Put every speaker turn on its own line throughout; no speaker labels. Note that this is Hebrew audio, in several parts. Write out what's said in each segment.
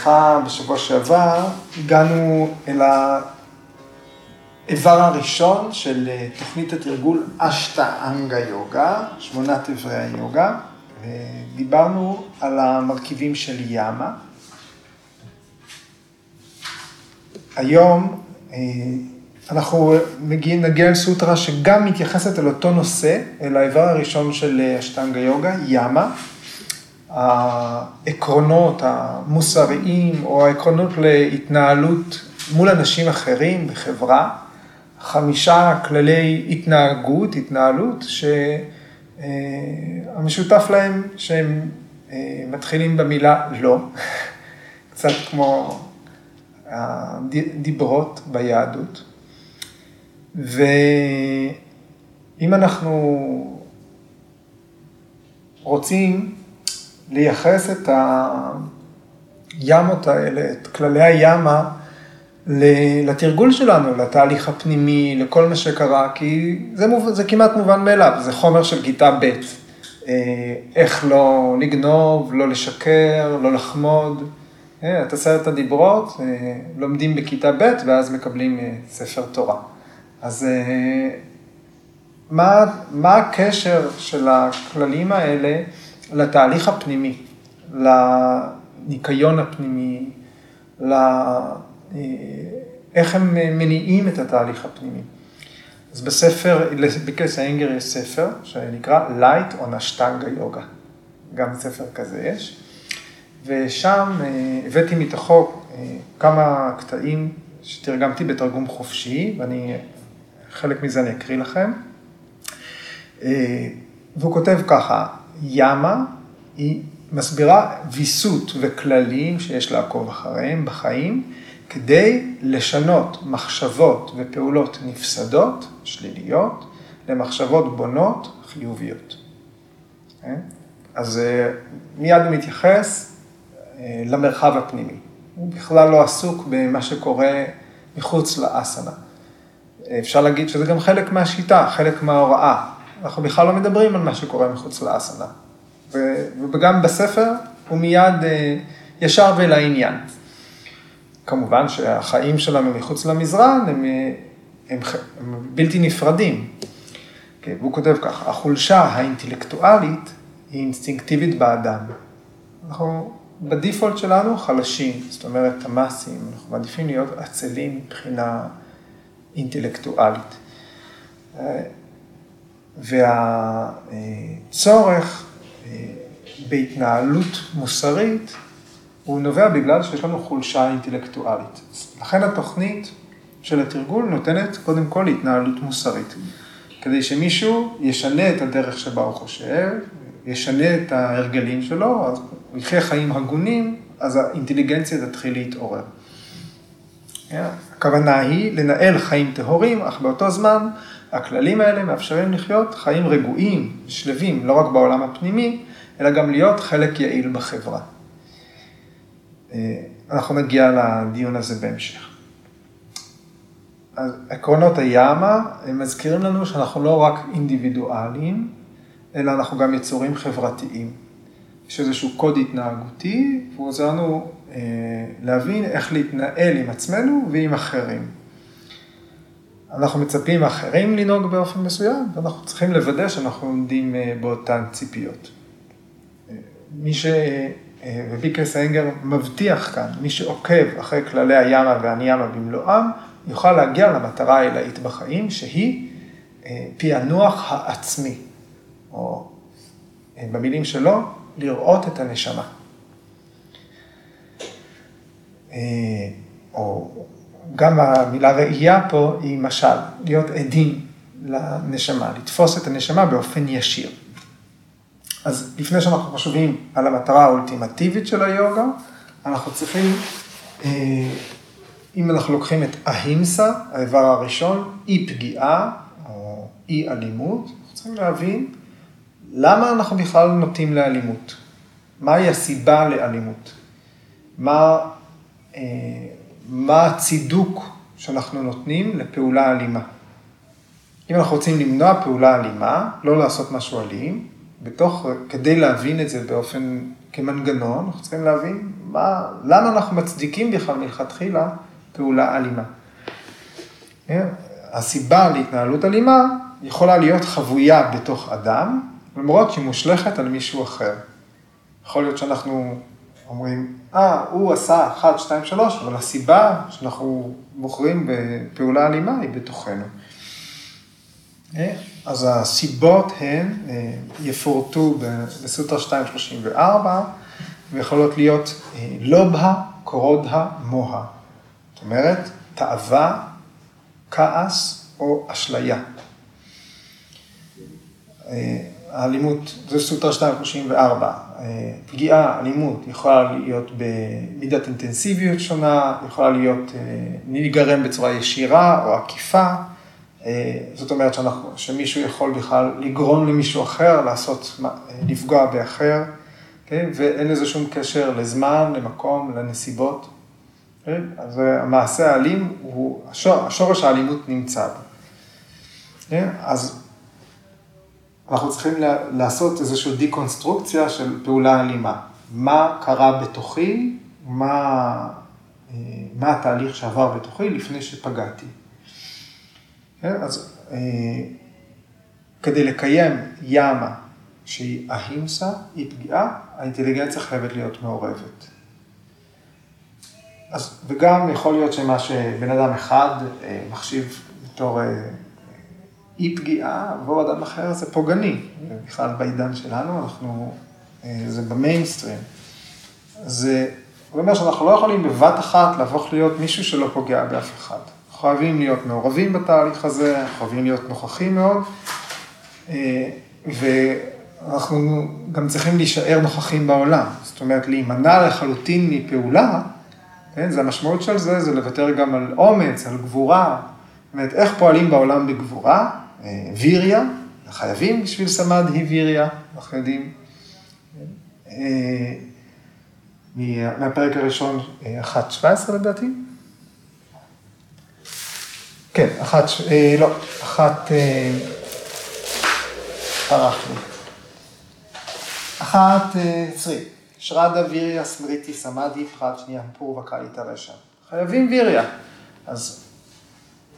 בשיחה בשבוע שעבר הגענו אל האיבר הראשון של תוכנית התרגול אשטה-אנגה יוגה, שמונת איברי היוגה, ודיברנו על המרכיבים של ימה. היום אה, אנחנו מגיעים, נגיע לסוטרה שגם מתייחסת אל אותו נושא, אל האיבר הראשון של אשטנגה יוגה, ימה. העקרונות המוסריים או העקרונות להתנהלות מול אנשים אחרים בחברה, חמישה כללי התנהגות, התנהלות, שהמשותף להם שהם אה, מתחילים במילה לא, קצת כמו הדיברות ביהדות. ואם אנחנו רוצים לייחס את הימות האלה, את כללי הימה, לתרגול שלנו, לתהליך הפנימי, לכל מה שקרה, כי זה, מוב... זה כמעט מובן מאליו, זה חומר של כיתה ב', אה, איך לא לגנוב, לא לשקר, לא לחמוד. אה, את עשרת הדיברות אה, לומדים בכיתה ב' ואז מקבלים ספר תורה. אז מה, מה הקשר של הכללים האלה לתהליך הפנימי, לניקיון הפנימי, לאיך הם מניעים את התהליך הפנימי. אז בספר, בקייס האנגר יש ספר שנקרא Light on Ashtanga Yoga, גם ספר כזה יש, ושם אה, הבאתי מתוכו אה, כמה קטעים שתרגמתי בתרגום חופשי, ואני, חלק מזה אני אקריא לכם. אה, והוא כותב ככה, ימה היא מסבירה ויסות וכללים שיש לעקוב אחריהם בחיים, כדי לשנות מחשבות ופעולות נפסדות, שליליות, למחשבות בונות, חיוביות. כן? אז אה, מיד הוא מתייחס אה, למרחב הפנימי. הוא בכלל לא עסוק במה שקורה מחוץ לאסנה. אפשר להגיד שזה גם חלק מהשיטה, חלק מההוראה. אנחנו בכלל לא מדברים על מה שקורה מחוץ לאסנה. וגם בספר הוא מיד אה, ישר ולעניין. כמובן שהחיים שלנו מחוץ למזרן הם, אה, הם, הם בלתי נפרדים. כן, והוא כותב ככה, החולשה האינטלקטואלית היא אינסטינקטיבית באדם. אנחנו בדיפולט שלנו חלשים, זאת אומרת תמ"סים, אנחנו מעדיפים להיות עצלים מבחינה אינטלקטואלית. אה, והצורך בהתנהלות מוסרית, הוא נובע בגלל שיש לנו חולשה אינטלקטואלית. לכן התוכנית של התרגול נותנת קודם כל התנהלות מוסרית. כדי שמישהו ישנה את הדרך שבה הוא חושב, ישנה את ההרגלים שלו, אז הוא יחיה חיים הגונים, אז האינטליגנציה תתחיל להתעורר. הכוונה היא לנהל חיים טהורים, אך באותו זמן הכללים האלה מאפשרים לחיות חיים רגועים, שלווים, לא רק בעולם הפנימי, אלא גם להיות חלק יעיל בחברה. אה, אנחנו נגיע לדיון הזה בהמשך. אז עקרונות היאמה, הם מזכירים לנו שאנחנו לא רק אינדיבידואלים, אלא אנחנו גם יצורים חברתיים. יש איזשהו קוד התנהגותי, והוא עוזר לנו להבין איך להתנהל עם עצמנו ועם אחרים. אנחנו מצפים מאחרים לנהוג באופן מסוים, ואנחנו צריכים לוודא שאנחנו עומדים אה, באותן ציפיות. מי ש... וביקרס האנגר מבטיח כאן, מי שעוקב אחרי כללי הימה והניימה במלואם, יוכל להגיע למטרה העילאית בחיים, שהיא אה, פענוח העצמי, או אה, במילים שלו, לראות את הנשמה. אה, או גם המילה ראייה פה היא משל, להיות עדים לנשמה, לתפוס את הנשמה באופן ישיר. אז לפני שאנחנו חושבים על המטרה האולטימטיבית של היוגה, אנחנו צריכים, אה, אם אנחנו לוקחים את ההימסה, האיבר הראשון, אי פגיעה או אי אלימות, אנחנו צריכים להבין למה אנחנו בכלל נוטים לאלימות. מהי הסיבה לאלימות? מה, מה הצידוק שאנחנו נותנים לפעולה אלימה? אם אנחנו רוצים למנוע פעולה אלימה, לא לעשות משהו אלים, בתוך, כדי להבין את זה באופן, כמנגנון, אנחנו צריכים להבין מה, למה אנחנו מצדיקים בכלל מלכתחילה פעולה אלימה. כן? הסיבה להתנהלות אלימה יכולה להיות חבויה בתוך אדם, למרות שהיא מושלכת על מישהו אחר. יכול להיות שאנחנו אומרים, אה, הוא עשה 1, 2, 3, אבל הסיבה שאנחנו בוחרים בפעולה אלימה היא בתוכנו. אה, אז הסיבות הן אה, יפורטו בסוטרה 234, ויכולות להיות אה, לובהה, קורודה, מוהה. זאת אומרת, תאווה, כעס או אשליה. האלימות, זה סוטרה 234, פגיעה, אלימות, יכולה להיות במידת אינטנסיביות שונה, יכולה להיות, להיגרם בצורה ישירה או עקיפה. אה, זאת אומרת שאנחנו, שמישהו יכול בכלל לגרום למישהו אחר לעשות, לפגוע באחר, כן? ואין לזה שום קשר לזמן, למקום, לנסיבות. כן? אז המעשה האלים, הוא, השור, השורש האלימות נמצא בו. כן? אז אנחנו צריכים לעשות איזושהי דיקונסטרוקציה של פעולה אלימה. מה קרה בתוכי, מה, אה, מה התהליך שעבר בתוכי לפני שפגעתי. כן? אז אה, כדי לקיים ימה שהיא אהימסה, היא פגיעה, האינטליגנציה חייבת להיות מעורבת. אז, וגם יכול להיות שמה שבן אדם אחד אה, מחשיב בתור אי פגיעה, עבור אדם אחר זה פוגעני. בכלל בעידן שלנו, אנחנו, זה במיינסטרים. זה אומר שאנחנו לא יכולים בבת אחת להפוך להיות מישהו שלא פוגע באף אחד. חייבים להיות מעורבים בתהליך הזה, חייבים להיות נוכחים מאוד, אה, ואנחנו גם צריכים להישאר נוכחים בעולם. זאת אומרת, להימנע לחלוטין מפעולה, כן, זה המשמעות של זה, זה לוותר גם על אומץ, על גבורה. זאת אומרת, איך פועלים בעולם בגבורה? אה, ויריה, חייבים בשביל סמד היא ויריה, אנחנו יודעים. אה, מהפרק הראשון, 1.17 לדעתי. כן, אחת, אה, לא, אחת, אה, לי. אחת אה, עשרים, שרדה ויריה סמריטי סמאדי פרט שנייה פורווה קאלית הרשע. חייבים ויריה. אז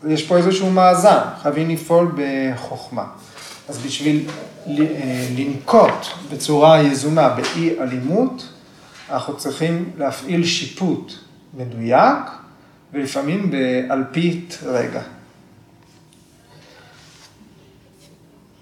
יש פה איזשהו מאזן, חייבים לפעול בחוכמה. אז בשביל לנקוט בצורה יזומה באי אלימות, אנחנו צריכים להפעיל שיפוט מדויק, ולפעמים באלפית רגע.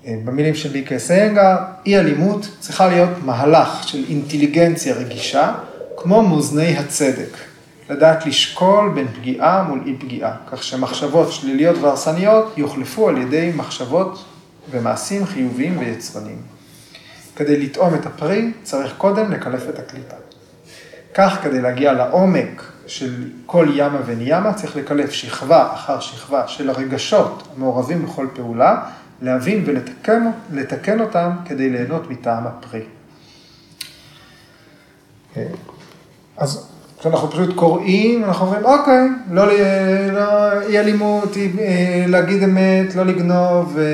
אה, במילים של ביקה סנגה, אי אלימות צריכה להיות מהלך של אינטליגנציה רגישה, כמו מאזני הצדק. לדעת לשקול בין פגיעה מול אי פגיעה, כך שמחשבות שליליות והרסניות יוחלפו על ידי מחשבות ומעשים חיוביים ויצרניים. כדי לטעום את הפרי, צריך קודם לקלף את הקליפה. כך, כדי להגיע לעומק של כל ימה וניימה, צריך לקלף שכבה אחר שכבה של הרגשות המעורבים בכל פעולה, להבין ולתקן אותם כדי ליהנות מטעם הפרי. אז כשאנחנו פשוט קוראים, אנחנו אומרים, אוקיי, לא, לא אי אלימות, אה, להגיד אמת, לא לגנוב, אה,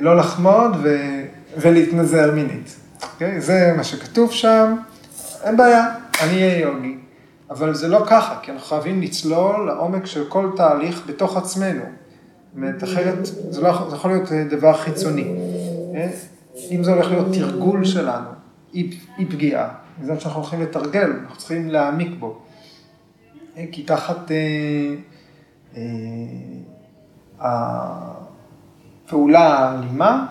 לא לחמוד ו, ולהתנזר מינית. אוקיי? זה מה שכתוב שם, אין בעיה, אני אהיה יוגי. אבל זה לא ככה, כי אנחנו חייבים לצלול לעומק של כל תהליך בתוך עצמנו. זאת אחרת זה, לא, זה יכול להיות דבר חיצוני. אה? אם זה הולך להיות תרגול שלנו, אי, אי פגיעה, זה מה שאנחנו הולכים לתרגל, אנחנו צריכים להעמיק בו. אה? כי תחת אה, אה, הפעולה האלימה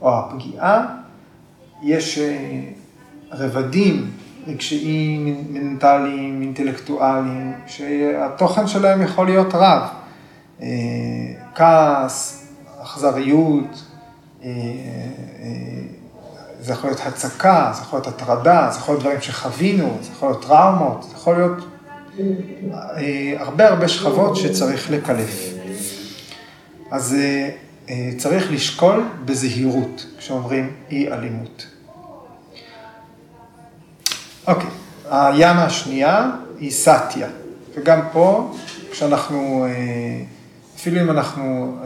או הפגיעה, יש אה, רבדים רגשיים, מנטליים, אינטלקטואליים, שהתוכן שלהם יכול להיות רב. אה, כעס, אכזריות, אה, אה, זה יכול להיות הצקה, זה יכול להיות הטרדה, זה יכול להיות דברים שחווינו, זה יכול להיות טראומות, זה יכול להיות הרבה הרבה שכבות שצריך לקלף. אז צריך לשקול בזהירות כשאומרים אי אלימות. אוקיי, הימה השנייה היא סאטיה, וגם פה, כשאנחנו אה, אפילו אם אנחנו,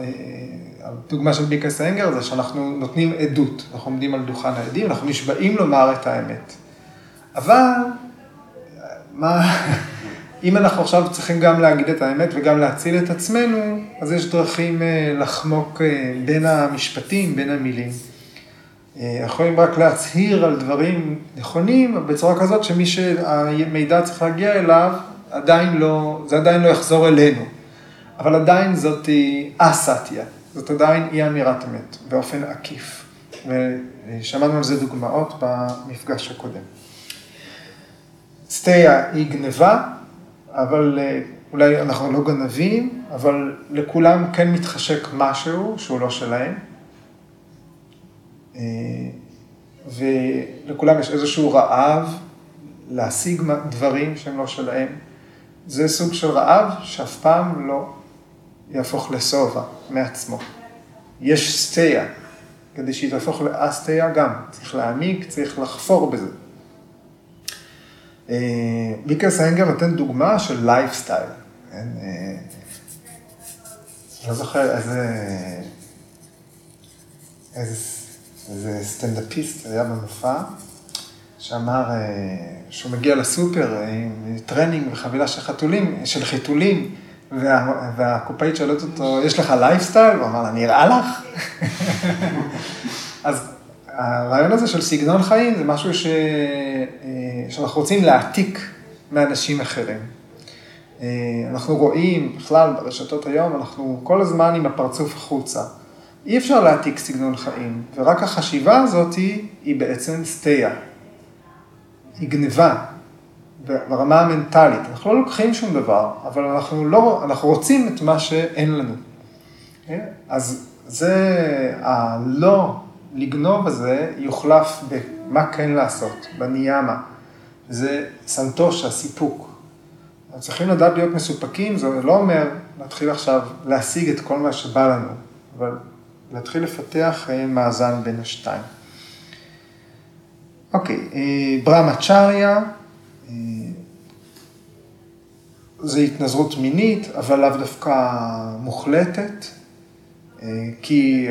הדוגמה של ביקס אנגר זה שאנחנו נותנים עדות, אנחנו עומדים על דוכן העדים, אנחנו נשבעים לומר את האמת. אבל, מה, אם אנחנו עכשיו צריכים גם להגיד את האמת וגם להציל את עצמנו, אז יש דרכים לחמוק בין המשפטים, בין המילים. יכולים רק להצהיר על דברים נכונים בצורה כזאת שמי שהמידע צריך להגיע אליו, עדיין לא, זה עדיין לא יחזור אלינו. אבל עדיין זאת אסתיה, זאת עדיין אי אמירת אמת, באופן עקיף. ושמענו על זה דוגמאות במפגש הקודם. סטיה היא גניבה, אבל אולי אנחנו לא גנבים, אבל לכולם כן מתחשק משהו שהוא לא שלהם. ולכולם יש איזשהו רעב להשיג דברים שהם לא שלהם. זה סוג של רעב שאף פעם לא יהפוך לשובע מעצמו. יש סטייה, כדי שהיא תהפוך לאסטייה גם, צריך להעמיק, צריך לחפור בזה. בי.קיי.אס איינגר נותן דוגמה של לייפסטייל. לא זוכר איזה, איזה, סטנדאפיסט היה במופע, שאמר שהוא מגיע לסופר עם טרנינג וחבילה של חתולים, של חיתולים, וה, והקופאית שואלת אותו, יש לך לייפסטייל? הוא אמר לה, נראה לך? אז הרעיון הזה של סגנון חיים זה משהו ש... שאנחנו רוצים להעתיק מאנשים אחרים. אנחנו רואים, בכלל ברשתות היום, אנחנו כל הזמן עם הפרצוף החוצה. אי אפשר להעתיק סגנון חיים, ורק החשיבה הזאת היא, היא בעצם סטייה. היא גניבה, ברמה המנטלית. אנחנו לא לוקחים שום דבר, אבל אנחנו לא, אנחנו רוצים את מה שאין לנו. כן? אז זה, הלא לגנוב הזה יוחלף במה כן לעשות, בניאמה. זה סנטושה, סיפוק. צריכים לדעת להיות מסופקים, זה לא אומר להתחיל עכשיו להשיג את כל מה שבא לנו, אבל להתחיל לפתח אה, מאזן בין השתיים. אוקיי, אה, זה התנזרות מינית, אבל לאו דווקא מוחלטת, כי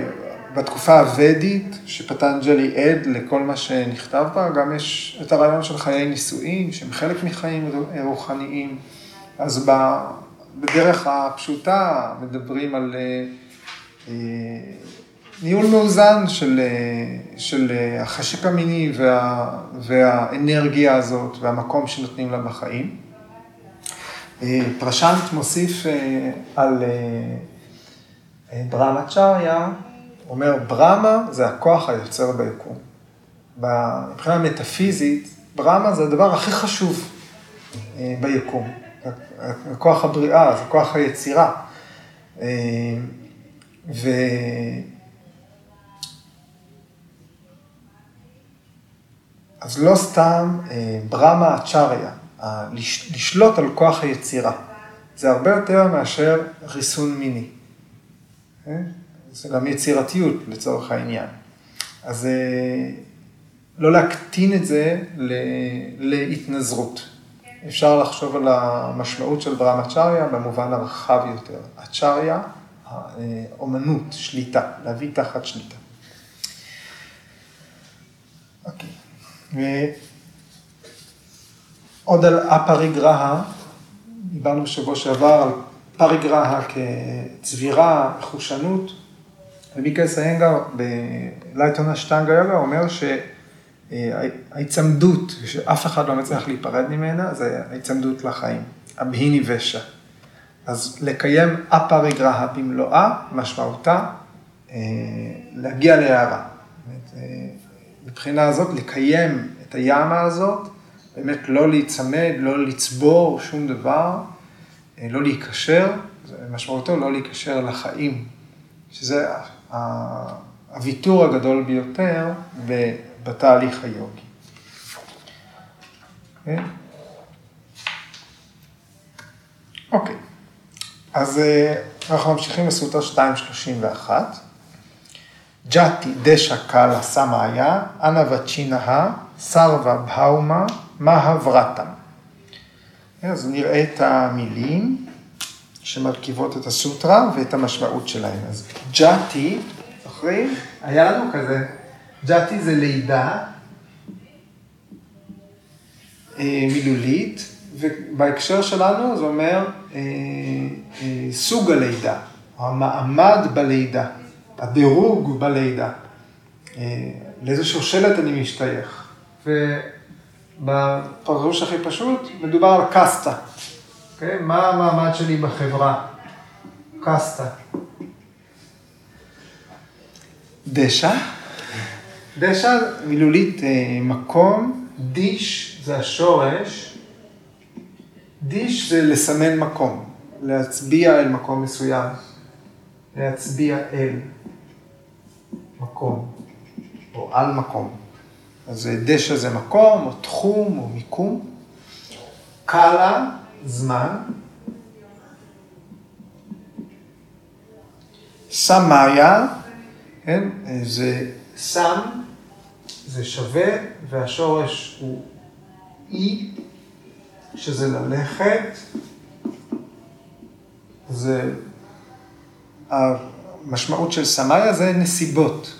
בתקופה הוודית, שפטנג'לי עד לכל מה שנכתב בה, גם יש את הרעיון של חיי נישואין, שהם חלק מחיים רוחניים. אז בדרך הפשוטה מדברים על ניהול מאוזן של, של החשק המיני וה, והאנרגיה הזאת והמקום שנותנים לה בחיים. פרשנט מוסיף על ברמה צ'ריה, אומר ברמה זה הכוח היוצר ביקום. מבחינה מטאפיזית, ברמה זה הדבר הכי חשוב ביקום. כוח הבריאה, זה כוח היצירה. ו... אז לא סתם ברמה הצ'ריה, לשלוט על כוח היצירה. זה הרבה יותר מאשר ריסון מיני. זה גם יצירתיות לצורך העניין. אז לא להקטין את זה להתנזרות. אפשר לחשוב על המשמעות של ברמה צ'ריה במובן הרחב יותר. הצ'ריה, אומנות, שליטה, להביא תחת שליטה. אוקיי. ועוד על הפריגרהה, דיברנו בשבוע שעבר על פריגרהה כצבירה, חושנות, ומיקל סיינגר בלייטון השטנגה יוגה אומר שההיצמדות, שאף אחד לא מצליח להיפרד ממנה, זה ההיצמדות לחיים, הבהיני ושע. אז לקיים הפריגרהה במלואה, משמעותה להגיע להערה. מבחינה הזאת, לקיים את הימה הזאת, באמת לא להיצמד, לא לצבור שום דבר, לא להיקשר, משמעותו לא להיקשר לחיים, שזה הוויתור הגדול ביותר בתהליך היוגי. כן? אוקיי, אז אנחנו ממשיכים לסוטה 231. ג'אטי דשא קאלה סמאיה, אנא וצ'ינאה, סרווה בהאומה, מהברתם. אז נראה את המילים שמרכיבות את הסוטרה ואת המשמעות שלהן. אז ג'אטי, זוכרים? היה לנו כזה, ג'אטי זה לידה אה, מילולית, ובהקשר שלנו זה אומר אה, אה, סוג הלידה, או המעמד בלידה, הדירוג בלידה, אה, לאיזה שושלת אני משתייך. ובפרש הכי פשוט, מדובר על קסטה. Okay? אוקיי? מה המעמד שלי בחברה? קסטה. דשא. דשא מילולית אה, מקום, דיש זה השורש, דיש זה לסמן מקום, להצביע אל מקום מסוים, להצביע אל מקום, או על מקום. אז דשא זה מקום, או תחום, או מיקום. קאלה, זמן. סמאיה, כן, זה סם, זה שווה, והשורש הוא אי, שזה ללכת. זה, המשמעות של סמאיה זה נסיבות.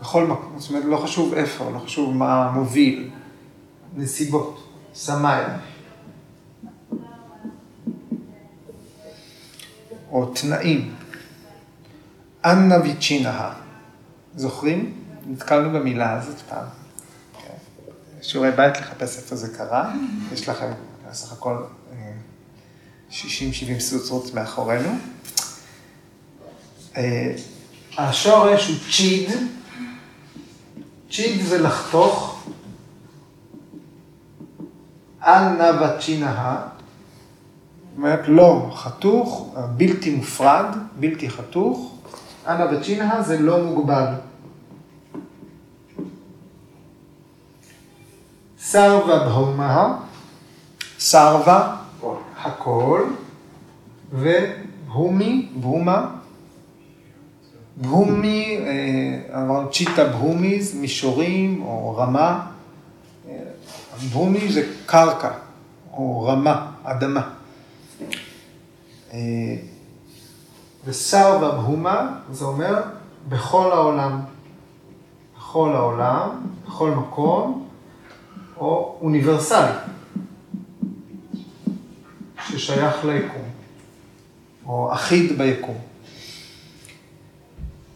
בכל מקום, זאת אומרת, לא חשוב איפה, לא חשוב מה מוביל, נסיבות, סמאיה. או תנאים. אנא ויצ'ינהה. זוכרים? נתקלנו במילה הזאת פעם. שיעורי בית לחפש איפה זה קרה. יש לכם סך הכל 60-70 אה, סוצרות מאחורינו. אה, השורש הוא צ'יד. צ'יד זה לחתוך. אל נא וצ'ינהה. אומרת לא חתוך, בלתי מופרד, בלתי חתוך. אנא וצ'ינהה זה לא מוגבל. סרווה בהומה, סרווה, הכל, ובהומי, בהומה, בהומי, אה, אמרנו צ'יטה בהומיז, מישורים או רמה, אה, בהומי זה קרקע או רמה, אדמה. אה, וסרווה בהומה, זה אומר בכל העולם. בכל העולם, בכל מקום, או אוניברסלי, ששייך ליקום, או אחיד ביקום.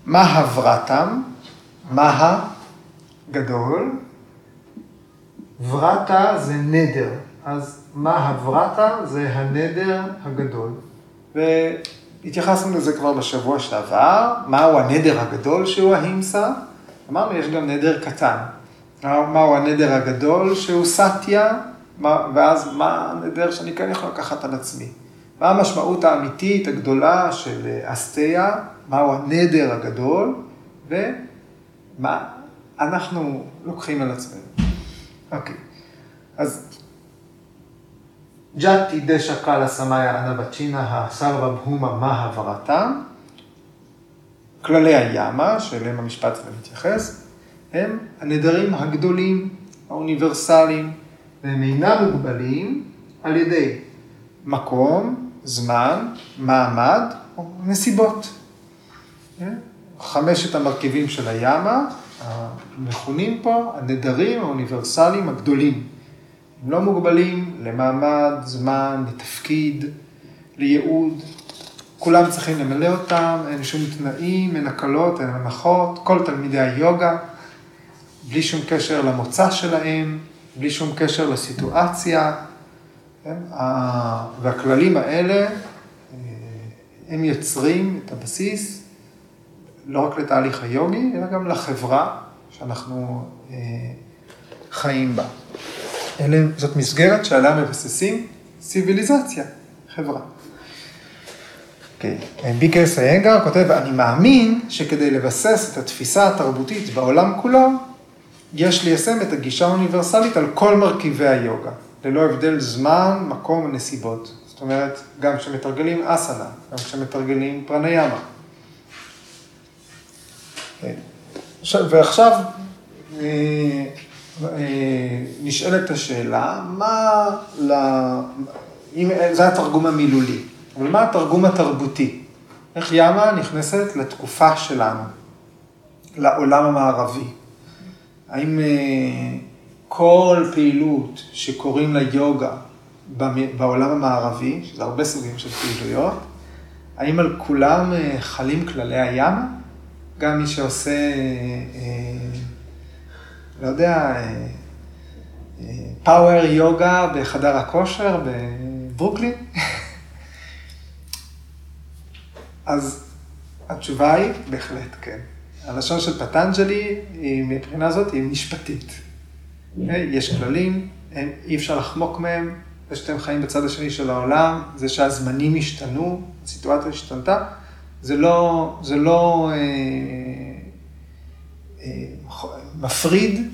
מה הברתם? מה הגדול? ורתה זה נדר, אז מה הברתה זה הנדר הגדול. והתייחסנו לזה כבר בשבוע שעבר, מהו הנדר הגדול שהוא ההימסה? אמרנו, יש גם נדר קטן. מהו הנדר הגדול שהוא סטיה, ואז מה הנדר שאני כן יכול לקחת על עצמי. מה המשמעות האמיתית הגדולה של אסטיה, מהו הנדר הגדול, ומה אנחנו לוקחים על עצמנו. אוקיי, אז ג'אטי דשא קאלה סמאיה אנה בצ'ינה הסרבה בהומה מה הבראתם. כללי הימה, שאליהם המשפט הזה מתייחס, הם הנדרים הגדולים, האוניברסליים, והם אינם מוגבלים על ידי מקום, זמן, מעמד או נסיבות. חמשת המרכיבים של הימה, המכונים פה הנדרים האוניברסליים הגדולים. הם לא מוגבלים למעמד, זמן, לתפקיד, לייעוד. כולם צריכים למלא אותם, אין שום תנאים, אין הקלות, אין הנחות. כל תלמידי היוגה בלי שום קשר למוצא שלהם, בלי שום קשר לסיטואציה, כן? והכללים האלה, אה, הם יוצרים את הבסיס לא רק לתהליך היוגי, אלא גם לחברה שאנחנו אה, חיים בה. אלה, זאת מסגרת שעליה מבססים ציוויליזציה, חברה. Okay. ביקרס איינגר כותב, אני מאמין שכדי לבסס את התפיסה התרבותית בעולם כולו, יש ליישם את הגישה האוניברסלית על כל מרכיבי היוגה, ללא הבדל זמן, מקום ונסיבות. זאת אומרת, גם כשמתרגלים אסנה, גם כשמתרגלים פרניאמה. ועכשיו אה, אה, נשאלת השאלה, מה, ל... אם, זה התרגום המילולי, אבל מה התרגום התרבותי? איך ימה נכנסת לתקופה שלנו, לעולם המערבי? האם אה, כל פעילות שקוראים לה יוגה בעולם המערבי, שזה הרבה סוגים של פעילויות, האם על כולם חלים כללי הימה? גם מי שעושה, אה, לא יודע, פאוור יוגה בחדר הכושר בברוקלין? אז התשובה היא, בהחלט כן. הלשון של פטנג'לי, מבחינה זאת, היא משפטית. יש כללים, אי אפשר לחמוק מהם, זה שאתם חיים בצד השני של העולם, זה שהזמנים השתנו, הסיטואציה השתנתה, זה לא, זה לא אה, אה, מפריד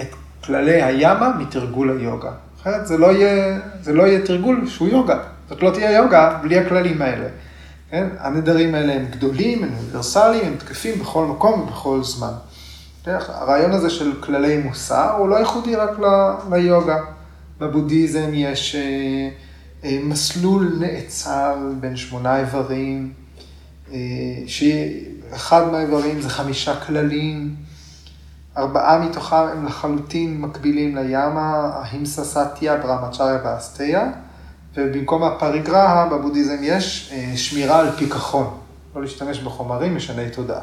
את כללי הימה מתרגול היוגה. אחרת זה לא יהיה, זה לא יהיה תרגול שהוא יוגה. זאת לא תהיה יוגה בלי הכללים האלה. כן? הנדרים האלה הם גדולים, הם אוניברסליים, הם תקפים בכל מקום ובכל זמן. הרעיון הזה של כללי מוסר הוא לא ייחודי רק ליוגה. בבודהיזם יש אה, אה, מסלול נעצר בין שמונה איברים, שאחד מהאיברים זה חמישה כללים, ארבעה מתוכם הם לחלוטין מקבילים לימה, ההימסה סטיה, ברמצ'ריה ואסטיה, ובמקום הפריגרהה בבודהיזם יש שמירה על פיקחון, לא להשתמש בחומרים משני תודעה.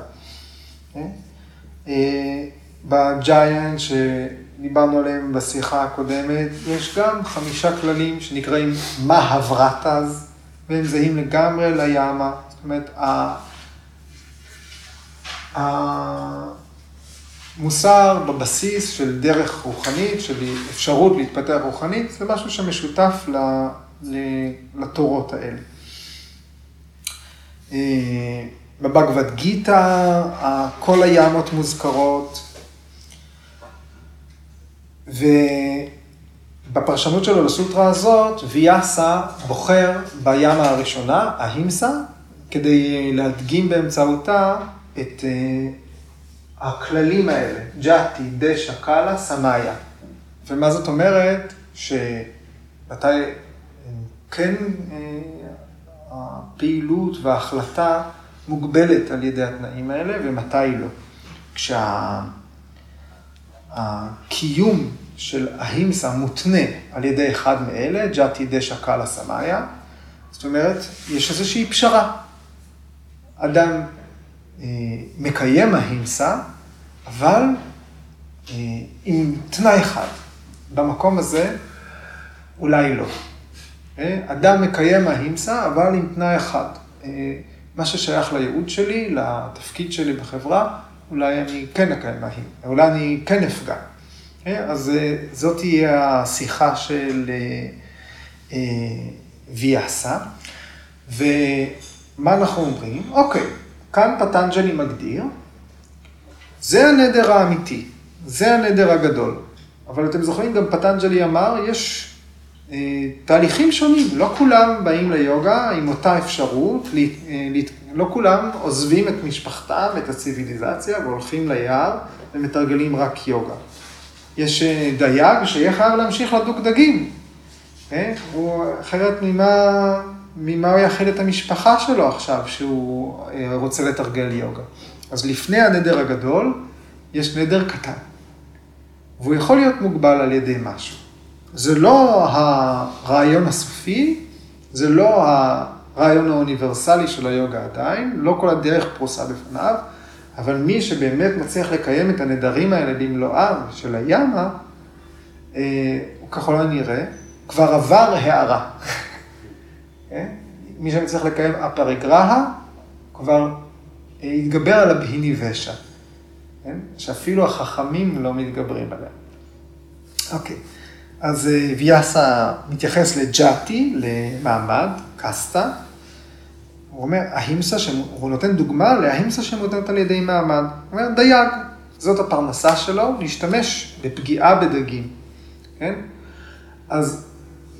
בג'יינט, שדיברנו עליהם בשיחה הקודמת, יש גם חמישה כללים שנקראים מהברטז, והם זהים לגמרי לימה. אומרת, המוסר בבסיס של דרך רוחנית, של אפשרות להתפתח רוחנית, זה משהו שמשותף לתורות האלה. אה, בבגבד גיתא, כל הימות מוזכרות, ובפרשנות שלו לסוטרה הזאת, ויאסה בוחר בימה הראשונה, ההימסה, כדי להדגים באמצעותה את uh, הכללים האלה, ג'אטי, דשא, קאלה, סמאיה. ומה זאת אומרת? שמתי כן uh, הפעילות וההחלטה מוגבלת על ידי התנאים האלה ומתי לא. כשה... הקיום של ההימסה מותנה על ידי אחד מאלה, ג'אטי דשא קאלה סמאיה, זאת אומרת, יש איזושהי פשרה. אדם אה, מקיים ההימסה, אבל אה, עם תנאי אחד. במקום הזה, אולי לא. אה, אדם מקיים ההימסה, אבל עם תנאי אחד. אה, מה ששייך לייעוד שלי, לתפקיד שלי בחברה, אולי אני כן אקיים מהים, אולי אני כן אפגע. אוקיי? אז אה, זאת תהיה השיחה של אה, אה, ומה אנחנו אומרים? אוקיי, כאן פטנג'לי מגדיר, זה הנדר האמיתי, זה הנדר הגדול. אבל אתם זוכרים, גם פטנג'לי אמר, יש אה, תהליכים שונים, לא כולם באים ליוגה עם אותה אפשרות, לה, אה, לא כולם עוזבים את משפחתם, את הציוויליזציה, והולכים ליער ומתרגלים רק יוגה. יש אה, דייג שיהיה חייב להמשיך לדוג דגים. אה? הוא, אחרת ממה, ממה הוא יאכיל את המשפחה שלו עכשיו, שהוא אה, רוצה לתרגל יוגה. אז לפני הנדר הגדול, יש נדר קטן. והוא יכול להיות מוגבל על ידי משהו. זה לא הרעיון הסופי, זה לא הרעיון האוניברסלי של היוגה עדיין, לא כל הדרך פרוסה בפניו, אבל מי שבאמת מצליח לקיים את הנדרים האלה במלואם של הימה, אה, הוא ככל הנראה כבר עבר הערה. מי שמצליח לקיים הפריגרהה, כבר אה, התגבר על הבהיני ושע, כן? שאפילו החכמים לא מתגברים עליה. אוקיי. אז אה, ויאסה מתייחס לג'אטי, למעמד, קסטה. הוא אומר, ההימסה, הוא נותן דוגמה להימסה שמותנת על ידי מעמד. הוא אומר, דייג, זאת הפרנסה שלו, להשתמש בפגיעה בדגים, כן? אז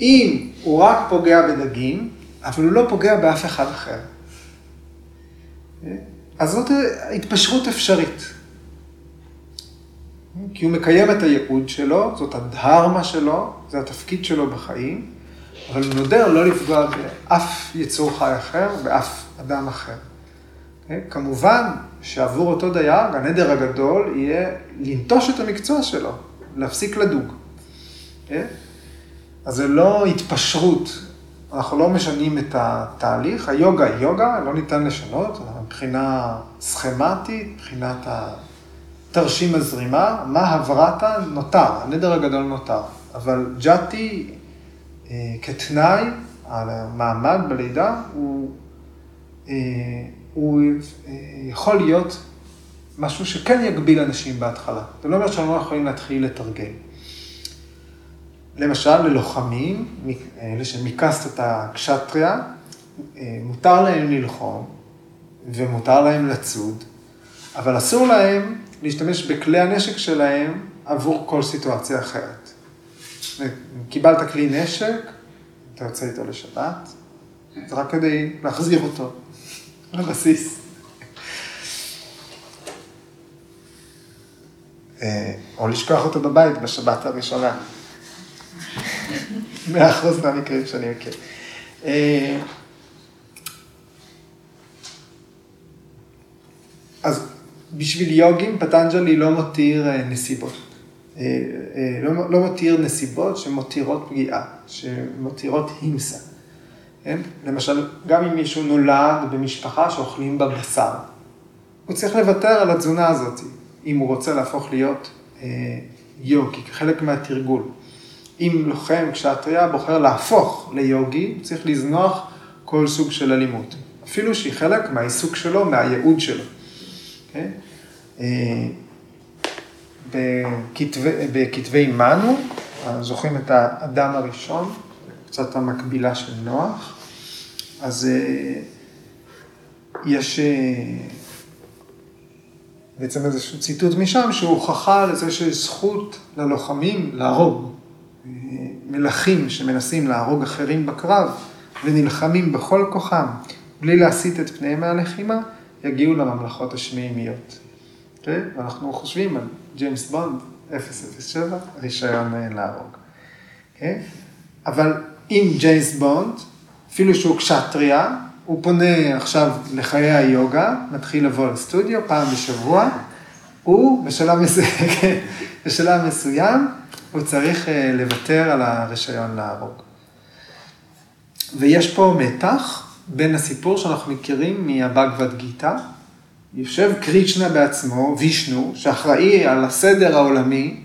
אם הוא רק פוגע בדגים, אבל הוא לא פוגע באף אחד אחר. אז זאת התפשרות אפשרית. כי הוא מקיים את הייעוד שלו, זאת הדהרמה שלו, זה התפקיד שלו בחיים, אבל הוא נודר לא לפגוע באף יצור חי אחר, באף אדם אחר. כמובן שעבור אותו דייר, הנדר הגדול יהיה לנטוש את המקצוע שלו, להפסיק לדוג. אז זה לא התפשרות, אנחנו לא משנים את התהליך, היוגה היא יוגה, לא ניתן לשנות, מבחינה סכמטית, מבחינת תרשים הזרימה, מה הברטה נותר, הנדר הגדול נותר. אבל ג'אטי אה, כתנאי המעמד בלידה, הוא, אה, הוא אה, יכול להיות משהו שכן יגביל אנשים בהתחלה. זה לא אומר שאנחנו לא יכולים להתחיל לתרגל. למשל, ללוחמים, אלה שמקסטת הקשטריה, מותר להם ללחום ומותר להם לצוד, אבל אסור להם להשתמש בכלי הנשק שלהם עבור כל סיטואציה אחרת. קיבלת כלי נשק, אתה יוצא איתו לשבת, זה רק כדי להחזיר אותו לבסיס. אה, או לשכוח אותו בבית בשבת הראשונה. מאה אחוז מהמקרים שאני מכיר. אה, אז בשביל יוגים, פטנג'לי לא מותיר אה, נסיבות. אה, לא, לא מותיר נסיבות שמותירות פגיעה, שמותירות הימסה. כן? למשל, גם אם מישהו נולד במשפחה שאוכלים בה בשר, הוא צריך לוותר על התזונה הזאת, אם הוא רוצה להפוך להיות יוגי, כחלק מהתרגול. אם לוחם כשהטריה בוחר להפוך ליוגי, הוא צריך לזנוח כל סוג של אלימות. אפילו שהיא חלק מהעיסוק שלו, מהייעוד שלו. Okay? כן? אה, בכתבי, בכתבי מנו, זוכרים את האדם הראשון, קצת המקבילה של נוח, אז אה, יש אה, בעצם איזשהו ציטוט משם, שהוא הוכחה לזה שיש זכות ללוחמים להרוג. מלכים שמנסים להרוג אחרים בקרב ונלחמים בכל כוחם, בלי להסיט את פניהם מהלחימה, יגיעו לממלכות השמימיות. Okay? ואנחנו חושבים על ג'יימס בונד, 007, רישיון אה, להרוג. Okay? אוקיי? אבל אם ג'יימס בונד, אפילו שהוא קשטריה, הוא פונה עכשיו לחיי היוגה, מתחיל לבוא לסטודיו פעם בשבוע, הוא בשלב, מס... בשלב מסוים, הוא צריך אה, לוותר על הרישיון להרוג. ויש פה מתח בין הסיפור שאנחנו מכירים מהבגבד גיתא, יושב קריצ'נה בעצמו, וישנו, שאחראי על הסדר העולמי,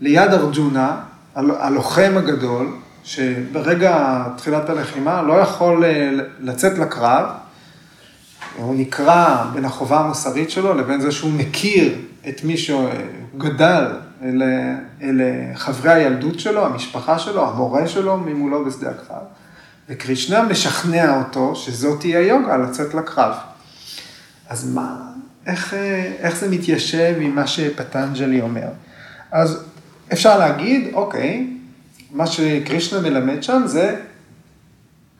ליד ארג'ונה, הלוחם הגדול, שברגע תחילת הלחימה לא יכול אה, לצאת לקרב, הוא נקרא בין החובה המוסרית שלו לבין זה שהוא מכיר את מי שגדל, אלה, אלה חברי הילדות שלו, המשפחה שלו, המורה שלו ממולו בשדה הקרב. וקרישנה משכנע אותו שזאת תהיה יוגה, לצאת לקרב. אז מה, איך, איך זה מתיישב עם מה שפטנג'לי אומר? אז אפשר להגיד, אוקיי, מה שקרישנה מלמד שם זה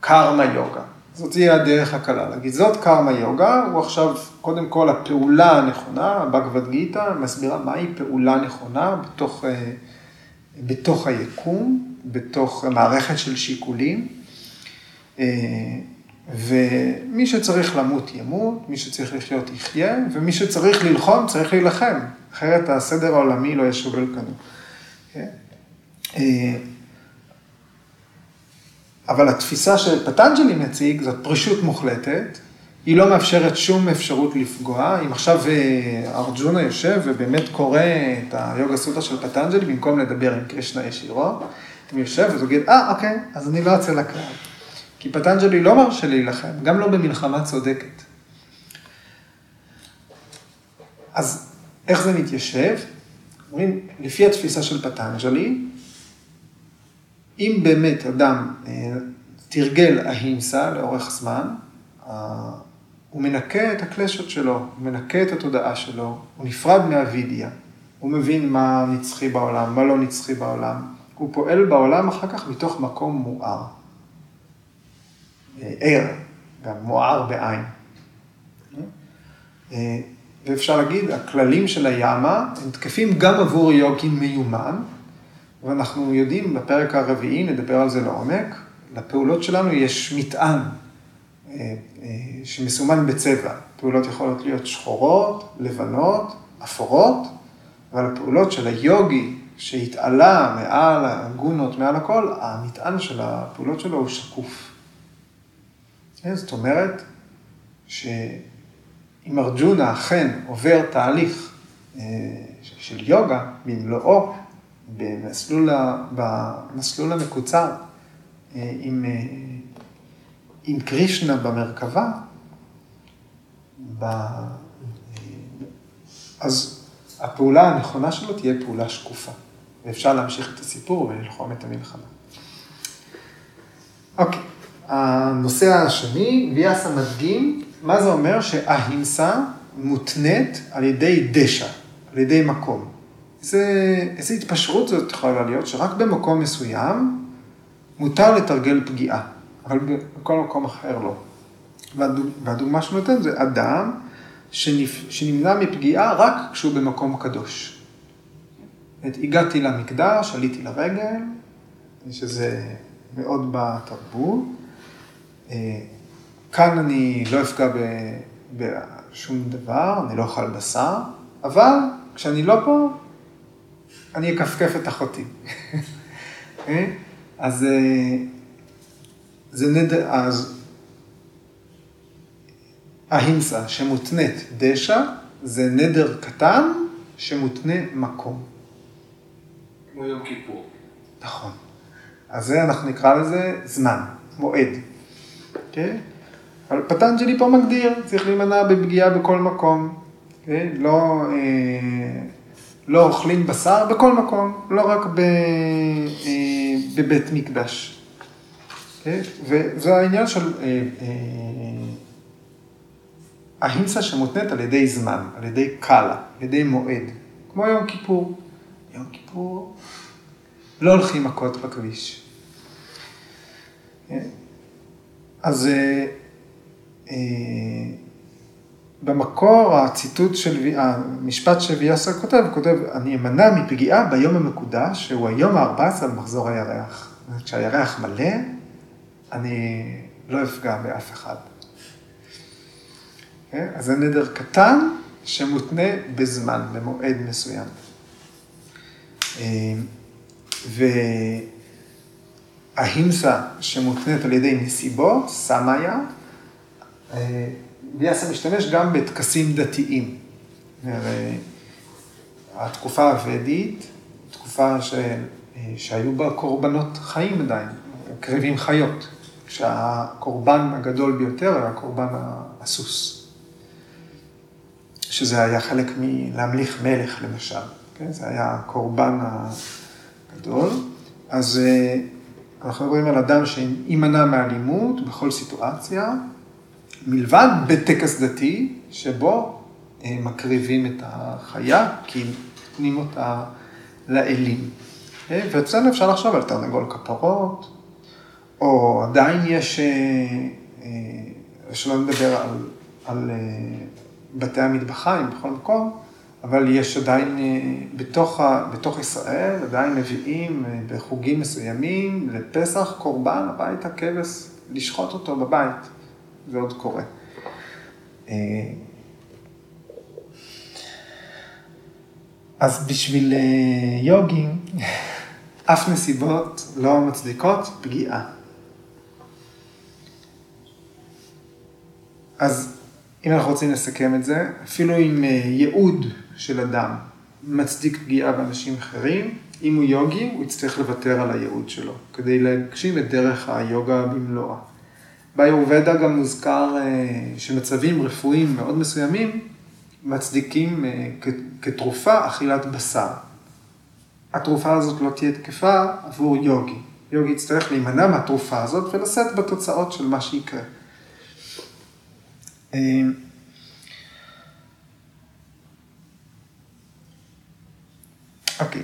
קרמה יוגה. זאת תהיה הדרך הקלה, להגיד זאת קרמה יוגה, הוא עכשיו, קודם כל הפעולה הנכונה, בגבד גיתא מסבירה מהי פעולה נכונה בתוך, אה, בתוך היקום, בתוך מערכת של שיקולים. אה, ומי שצריך למות ימות, מי שצריך לחיות יחיה, ומי שצריך ללחום צריך להילחם, אחרת הסדר העולמי לא ישובל כאן. כן? אבל התפיסה שפטנג'לי מציג זאת פרישות מוחלטת, היא לא מאפשרת שום אפשרות לפגוע. אם עכשיו אה, ארג'ונה יושב ובאמת קורא את היוגה סוטה של פטנג'לי, במקום לדבר עם קרישנה ישירו, הוא יושב וזה יגיד, אה, אוקיי, אז אני לא אצא לקרב. כי פטנג'לי לא מרשה להילחם, גם לא במלחמה צודקת. אז איך זה מתיישב? אומרים, לפי התפיסה של פטנג'לי, אם באמת אדם אה, תרגל אהימסה לאורך זמן, אה, הוא מנקה את הקלשות שלו, הוא מנקה את התודעה שלו, הוא נפרד מהווידיה, הוא מבין מה נצחי בעולם, מה לא נצחי בעולם, הוא פועל בעולם אחר כך מתוך מקום מואר. אה, ער, גם מואר בעין. ואפשר להגיד, הכללים של היאמה הם תקפים גם עבור יוגי מיומן, ואנחנו יודעים, בפרק הרביעי נדבר על זה לעומק, לפעולות שלנו יש מטען אה, שמסומן בצבע. פעולות יכולות להיות שחורות, לבנות, אפורות, אבל הפעולות של היוגי שהתעלה מעל הגונות, מעל הכל, המטען של הפעולות שלו הוא שקוף. זאת אומרת, שאם ארג'ונה אכן עובר תהליך של יוגה במלואו, במסלול, במסלול המקוצר, עם, עם קרישנה במרכבה, אז הפעולה הנכונה שלו תהיה פעולה שקופה. ואפשר להמשיך את הסיפור וללחום את המלחמה. אוקיי, הנושא השני, ויאסה מדגים, מה זה אומר שההימסה מותנית על ידי דשא, על ידי מקום. זה, איזה התפשרות זאת יכולה להיות, שרק במקום מסוים מותר לתרגל פגיעה, אבל בכל מקום אחר לא. והדוגמה שהוא נותן זה אדם שנמנע מפגיעה רק כשהוא במקום קדוש. את, הגעתי למקדש, עליתי לרגל, שזה מאוד בתרבות. אה, כאן אני לא אפגע בשום דבר, אני לא אוכל בשר, אבל כשאני לא פה, אני אכפכף את אחותי. אה? אז אה, זה נדר, אז ההימסה שמותנית דשא, זה נדר קטן שמותנה מקום.
כמו יום כיפור.
נכון. אז זה, אנחנו נקרא לזה זמן, מועד. Okay? אוקיי? אבל פטנג'לי פה מגדיר, צריך להימנע בפגיעה בכל מקום. Okay? אוקיי? לא, אה, לא אוכלים בשר בכל מקום, לא רק ב, אה, בבית מקדש. אוקיי? וזה העניין של אה, אה, ההימסה שמותנית על ידי זמן, על ידי קאלה, על ידי מועד, כמו יום כיפור. יום כיפור לא הולכים מכות בכביש. אז אה, אה, במקור הציטוט של, המשפט שוויאסר כותב, הוא כותב, אני אמנע מפגיעה ביום המקודש, שהוא היום ה-14 למחזור הירח. כשהירח מלא, אני לא אפגע באף אחד. אז זה נדר קטן שמותנה בזמן, במועד מסוים. אה, וההימסה שמותנית על ידי נסיבות, סמאיה, ביאסה אה, משתמש גם בטקסים דתיים. התקופה הוודית, תקופה ש... אה, שהיו בה קורבנות חיים עדיין, קרבים חיות, כשהקורבן הגדול ביותר היה קורבן הסוס. שזה היה חלק מלהמליך מלך למשל, כן? זה היה הקורבן הגדול. אז אה, אנחנו מדברים על אדם שיימנע מאלימות בכל סיטואציה, מלבד בטקס דתי, שבו אה, מקריבים את החיה, כי נותנים אותה לאלים. אה, ואצלנו אפשר לחשוב על תרנגול כפרות, או עדיין יש, שלא נדבר על, על בתי המטבחיים בכל מקום, אבל יש עדיין אה, בתוך, בתוך ישראל, עדיין מביאים אה, בחוגים מסוימים לפסח קורבן הביתה כבש, לשחוט אותו בבית, זה עוד קורה. אה, אז בשביל יוגים, אף נסיבות לא מצדיקות פגיעה. אז אם אנחנו רוצים לסכם את זה, אפילו עם אה, ייעוד של אדם מצדיק פגיעה באנשים אחרים, אם הוא יוגי, הוא יצטרך לוותר על הייעוד שלו, כדי להגשים את דרך היוגה במלואה. באיורבדה גם מוזכר אה, שמצבים רפואיים מאוד מסוימים מצדיקים אה, כתרופה אכילת בשר. התרופה הזאת לא תהיה תקפה עבור יוגי. יוגי יצטרך להימנע מהתרופה הזאת ולשאת בתוצאות של מה שיקרה. אה, אוקיי,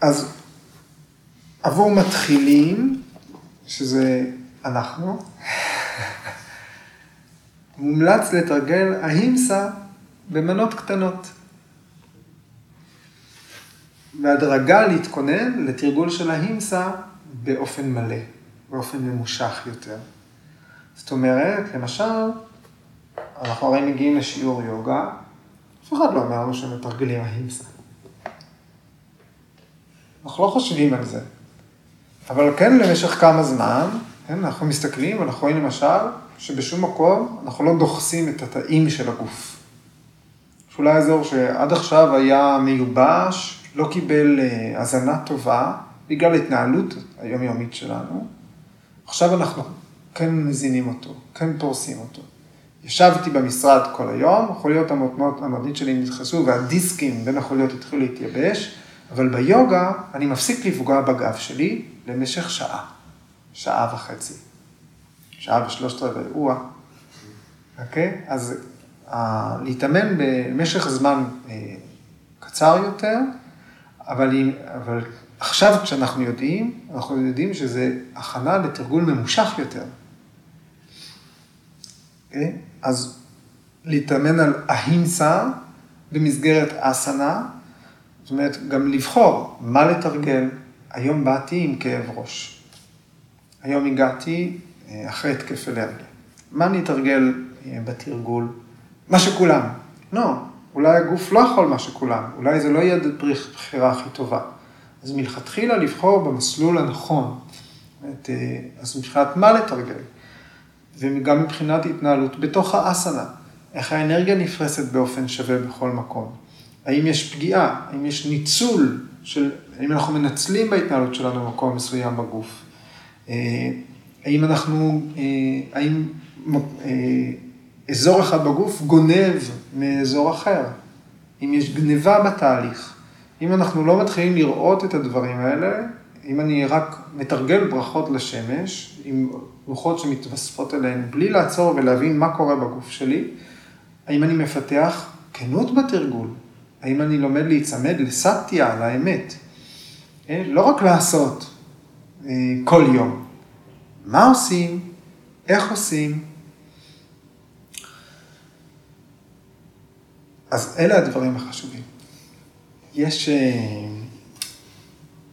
אז עבור מתחילים, שזה אנחנו, מומלץ לתרגל ההימסה במנות קטנות. בהדרגה להתכונן לתרגול של ההימסה באופן מלא. באופן ממושך יותר. זאת אומרת, למשל, אנחנו הרי מגיעים לשיעור יוגה, אף אחד לא אומר לנו שמתרגלים ההימסה. אנחנו לא חושבים על זה. אבל כן, למשך כמה זמן, כן, אנחנו מסתכלים, אנחנו רואים למשל, שבשום מקום אנחנו לא דוחסים את התאים של הגוף. שאולי אזור שעד עכשיו היה מיובש, לא קיבל אה, הזנה טובה, בגלל ההתנהלות היומיומית שלנו, עכשיו אנחנו כן מזינים אותו, כן פורסים אותו. ישבתי במשרד כל היום, החוליות המותנות המדעית שלי נדחסו והדיסקים בין החוליות התחילו להתייבש, אבל ביוגה אני מפסיק לפגוע בגב שלי למשך שעה, שעה וחצי. שעה ושלושת רבעי אירוע, אוקיי? אז uh, להתאמן במשך זמן uh, קצר יותר, אבל, אם, אבל עכשיו כשאנחנו יודעים, אנחנו יודעים שזה הכנה לתרגול ממושך יותר. אוקיי? אז להתאמן על ההימסה במסגרת אסנה, זאת אומרת, גם לבחור מה לתרגל. היום באתי עם כאב ראש. היום הגעתי אה, אחרי התקף אלרגיה. מה אני אתרגל אה, בתרגול? מה שכולם. לא, אולי הגוף לא יכול מה שכולם, אולי זה לא יהיה הבחירה הכי טובה. אז מלכתחילה לבחור במסלול הנכון. את, אה, אז מבחינת מה לתרגל, וגם מבחינת התנהלות בתוך האסנה, איך האנרגיה נפרסת באופן שווה בכל מקום. האם יש פגיעה, האם יש ניצול של, האם אנחנו מנצלים בהתנהלות שלנו במקום מסוים בגוף. אה, האם אנחנו, אה, האם אזור אחד בגוף גונב מאזור אחר, אם יש גניבה בתהליך. אם אנחנו לא מתחילים לראות את הדברים האלה, אם אני רק מתרגל ברכות לשמש, עם רוחות שמתווספות אליהן, בלי לעצור ולהבין מה קורה בגוף שלי, האם אני מפתח כנות בתרגול? האם אני לומד להיצמד לסטיה, לאמת? אה, לא רק לעשות אה, כל יום. מה עושים? איך עושים? אז אלה הדברים החשובים. יש אה,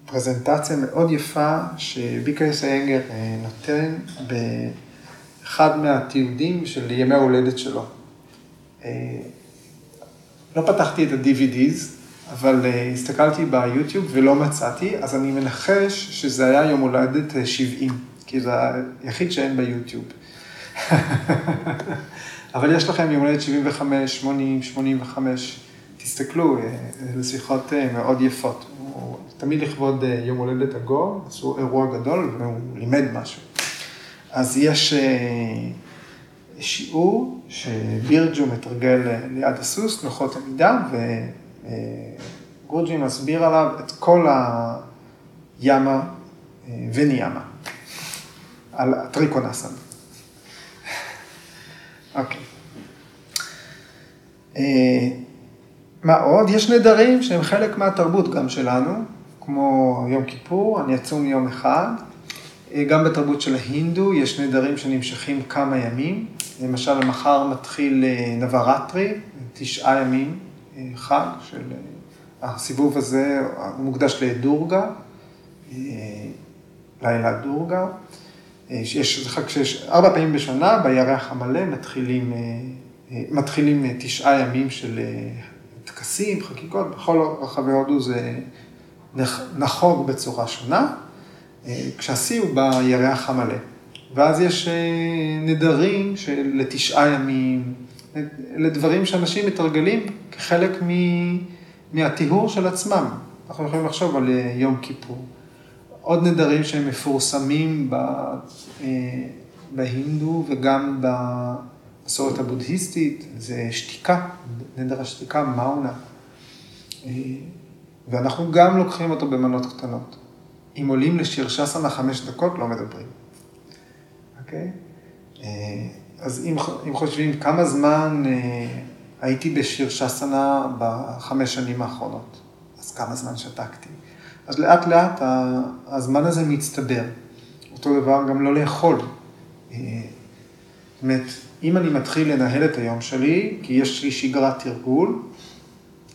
פרזנטציה מאוד יפה שביקרס איינגר אה, נותן באחד מהתיעודים של ימי ההולדת שלו. אה, לא פתחתי את ה-DVDs, אבל הסתכלתי ביוטיוב ולא מצאתי, אז אני מנחש שזה היה יום הולדת 70, כי זה היחיד שאין ביוטיוב. אבל יש לכם יום הולדת 75, 80, 85. תסתכלו, אה, אלה שיחות אה, מאוד יפות. הוא תמיד לכבוד אה, יום הולדת עגול, עשו אירוע גדול והוא לימד משהו. אז יש שיעור שבירג'ו מתרגל ליד הסוס, תנוחות עמידה, וגורוג'י מסביר עליו את כל היאמה וניאמה, על טריקונאסנה. אוקיי. מה עוד? יש נדרים שהם חלק מהתרבות גם שלנו, כמו יום כיפור, אני אצום יום אחד. אה, גם בתרבות של ההינדו יש נדרים שנמשכים כמה ימים. למשל, מחר מתחיל אה, נברטרי, תשעה ימים אה, חג של... הסיבוב הזה מוקדש לדורגה, לילה דורגה. יש, זה חג שיש ארבע פעמים בשנה, בירח המלא מתחילים, מתחילים תשעה ימים של טקסים, חקיקות, בכל רחבי הודו זה נחוג בצורה שונה, אה, כשהשיא הוא בירח המלא. ואז יש אה, נדרים של לתשעה ימים, לדברים שאנשים מתרגלים כחלק מ... מהטיהור של עצמם. אנחנו יכולים לחשוב על אה, יום כיפור. עוד נדרים שהם מפורסמים בהינדו וגם המסורת הבודהיסטית, זה שתיקה, נדר השתיקה, מאונה. אה, ואנחנו גם לוקחים אותו במנות קטנות. אם עולים לשירשסנה חמש דקות, לא מדברים. אוקיי? אה, אז אם, אם חושבים כמה זמן אה, הייתי בשירשסנה בחמש שנים האחרונות, אז כמה זמן שתקתי. אז לאט לאט הזמן הזה מצטבר. אותו דבר גם לא לאכול. זאת אומרת, אם אני מתחיל לנהל את היום שלי, כי יש לי שגרת תרגול,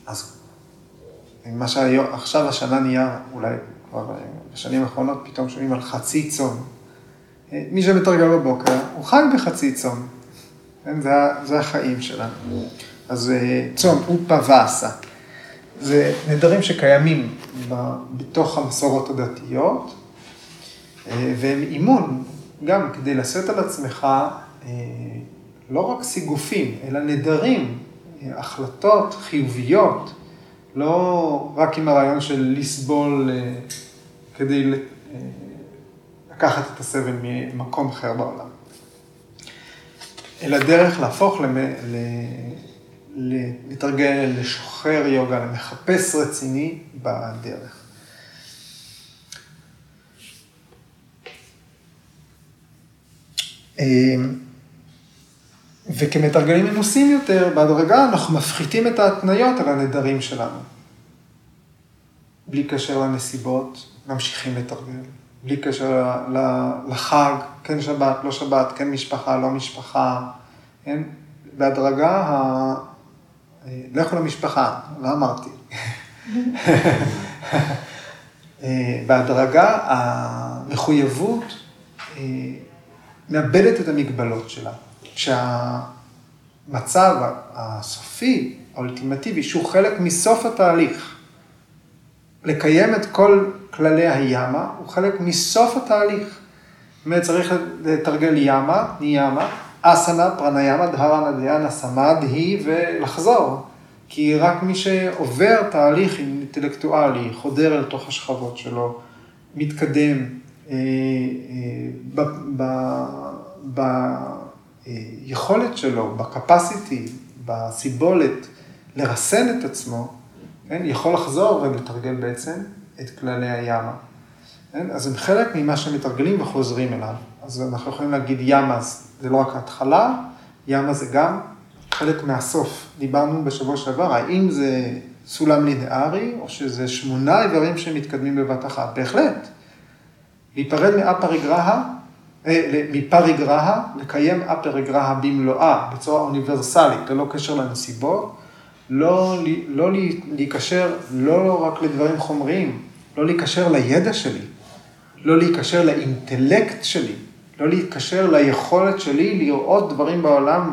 אז מה שעכשיו השנה נהיה, אולי כבר בשנים האחרונות פתאום שומעים על חצי צום. מי שמתרגל בבוקר, הוא חי בחצי צום. כן? זה, זה החיים שלנו. אז אה, צום הוא פוואסה. זה נדרים שקיימים בתוך המסורות הדתיות, אה, והם אימון, גם כדי לשאת על עצמך אה, לא רק סיגופים, אלא נדרים, החלטות חיוביות, לא רק עם הרעיון של לסבול כדי לקחת את הסבל ממקום אחר בעולם. אלא דרך להפוך למ... ל... לתרגל, לשוחרר יוגה, למחפש רציני בדרך. אמ, וכמתרגלים מנוסים יותר, בהדרגה אנחנו מפחיתים את ההתניות על הנדרים שלנו. בלי קשר לנסיבות, ממשיכים לתרגל. בלי קשר לחג, כן שבת, לא שבת, כן משפחה, לא משפחה, כן? בהדרגה, ה... לכו למשפחה, לא אמרתי. בהדרגה המחויבות אה, מאבדת את המגבלות שלה. כשהמצב הסופי, האולטימטיבי, שהוא חלק מסוף התהליך, לקיים את כל כללי הימה, הוא חלק מסוף התהליך. זאת אומרת, צריך לתרגל ימה, ניאמה, אסנה, פרניאמה, דהרנה, סמד, היא, ולחזור. כי רק מי שעובר תהליך אינטלקטואלי, חודר אל תוך השכבות שלו, מתקדם אה, אה, ביכולת שלו, בקפסיטי, בסיבולת, לרסן את עצמו, כן? יכול לחזור ולתרגל בעצם את כללי הימה. כן? אז הם חלק ממה שמתרגלים וחוזרים אליו. אז אנחנו יכולים להגיד ימה זה לא רק ההתחלה, ימה זה גם חלק מהסוף. דיברנו בשבוע שעבר, האם זה סולם ליניארי, או שזה שמונה איברים שמתקדמים בבת אחת. בהחלט. להיפרד מאפריגרהה, אה, מפריגרהה, לקיים אפריגרהה במלואה, בצורה אוניברסלית, ללא קשר לנסיבות, לא, לא להיקשר לא רק לדברים חומריים, לא להיקשר לידע שלי, לא להיקשר לאינטלקט שלי, לא להיקשר ליכולת שלי לראות דברים בעולם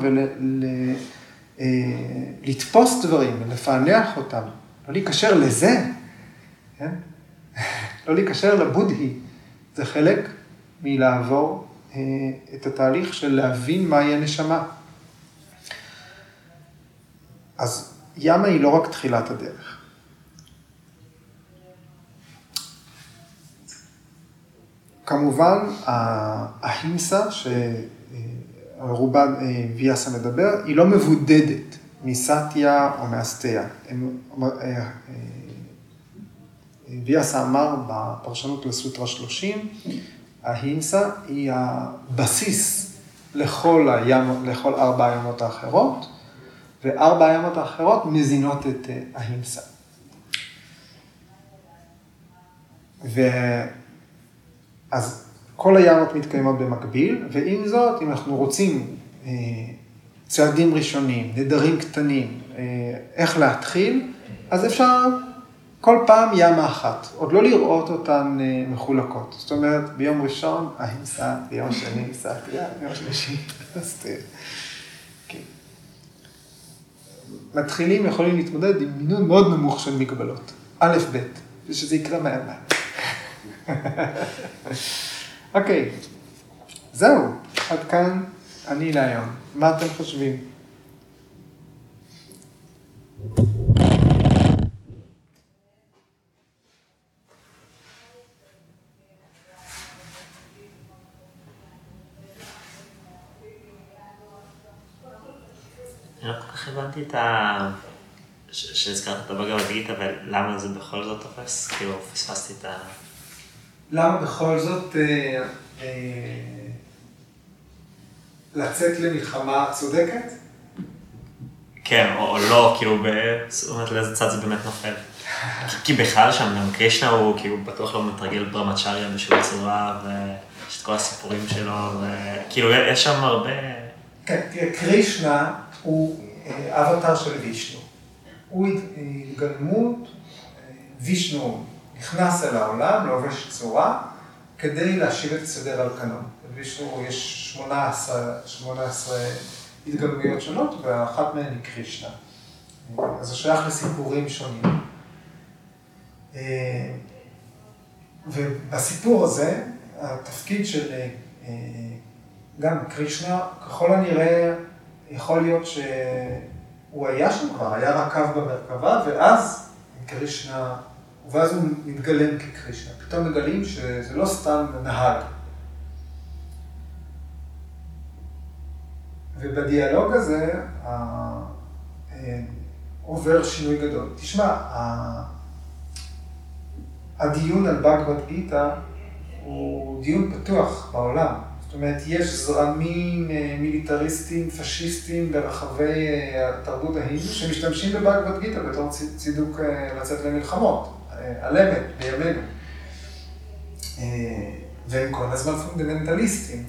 ולתפוס ול, אה, דברים ולפענח אותם, לא להיקשר לזה, כן? לא להיקשר לבודהי, זה חלק מלעבור אה, את התהליך של להבין מהי הנשמה. אז ימה היא לא רק תחילת הדרך. כמובן, ההימסה שרובה אה, ויאסה מדבר, היא לא מבודדת מסטיה או מאסטיה. אה, אה, ויאסה אמר בפרשנות לסוטרה 30, ההימסה היא הבסיס לכל, הים, לכל ארבע הימות האחרות, וארבע הימות האחרות מזינות את ההימסה. ואז כל הימות מתקיימות במקביל, ועם זאת, אם אנחנו רוצים אה, צעדים ראשונים, נדרים קטנים, אה, איך להתחיל, אז אפשר כל פעם ימה אחת, עוד לא לראות אותן אה, מחולקות. זאת אומרת, ביום ראשון ההימסה, ביום שני סטיה, ביום שלישי סטיה. מתחילים יכולים להתמודד עם מינון מאוד נמוך של מגבלות. א', ב', ושזה יקרה מהר מהר. אוקיי, זהו, עד כאן אני להיום. מה אתם חושבים?
הבנתי את ה... שהזכרת את הבגר גיטה, ולמה זה בכל זאת תופס? כאילו, פספסתי את ה...
למה בכל זאת אה, אה, לצאת למלחמה צודקת?
כן, או, או לא, כאילו, זאת אומרת, לאיזה צד זה באמת נופל. כי, כי בכלל שם, גם קרישנה הוא כאילו בטוח לא מתרגל ברמצ'ריה בשום צורה, ויש את כל הסיפורים שלו, וכאילו, יש שם הרבה...
כן, תראה, קרישנה הוא אבטר של וישנו. הוא התגלמות, וישנו נכנס אל העולם, לובש צורה, כדי להשיב את הסדר על כנו. וישנו, יש 18, 18 התגלמויות שונות, ואחת מהן היא קרישנה. אז זה שייך לסיפורים שונים. אה, ובסיפור הזה, התפקיד של אה, גם קרישנה, ככל הנראה, יכול להיות שהוא היה שם כבר, היה רכב במרכבה, ואז קרישנה, ואז הוא מתגלם כקרישנה. פתאום מגלים שזה לא סתם נהג. ובדיאלוג הזה אה, עובר שינוי גדול. תשמע, הדיון על בגבד גיתא הוא דיון פתוח בעולם. אומרת, יש זרמים אה, מיליטריסטיים, פשיסטיים ברחבי אה, התרבות ההינדו שמשתמשים בבגבד גיתא בתור צידוק אה, לצאת למלחמות, על אמת, בימינו. והם כל הזמן פונדמנטליסטים.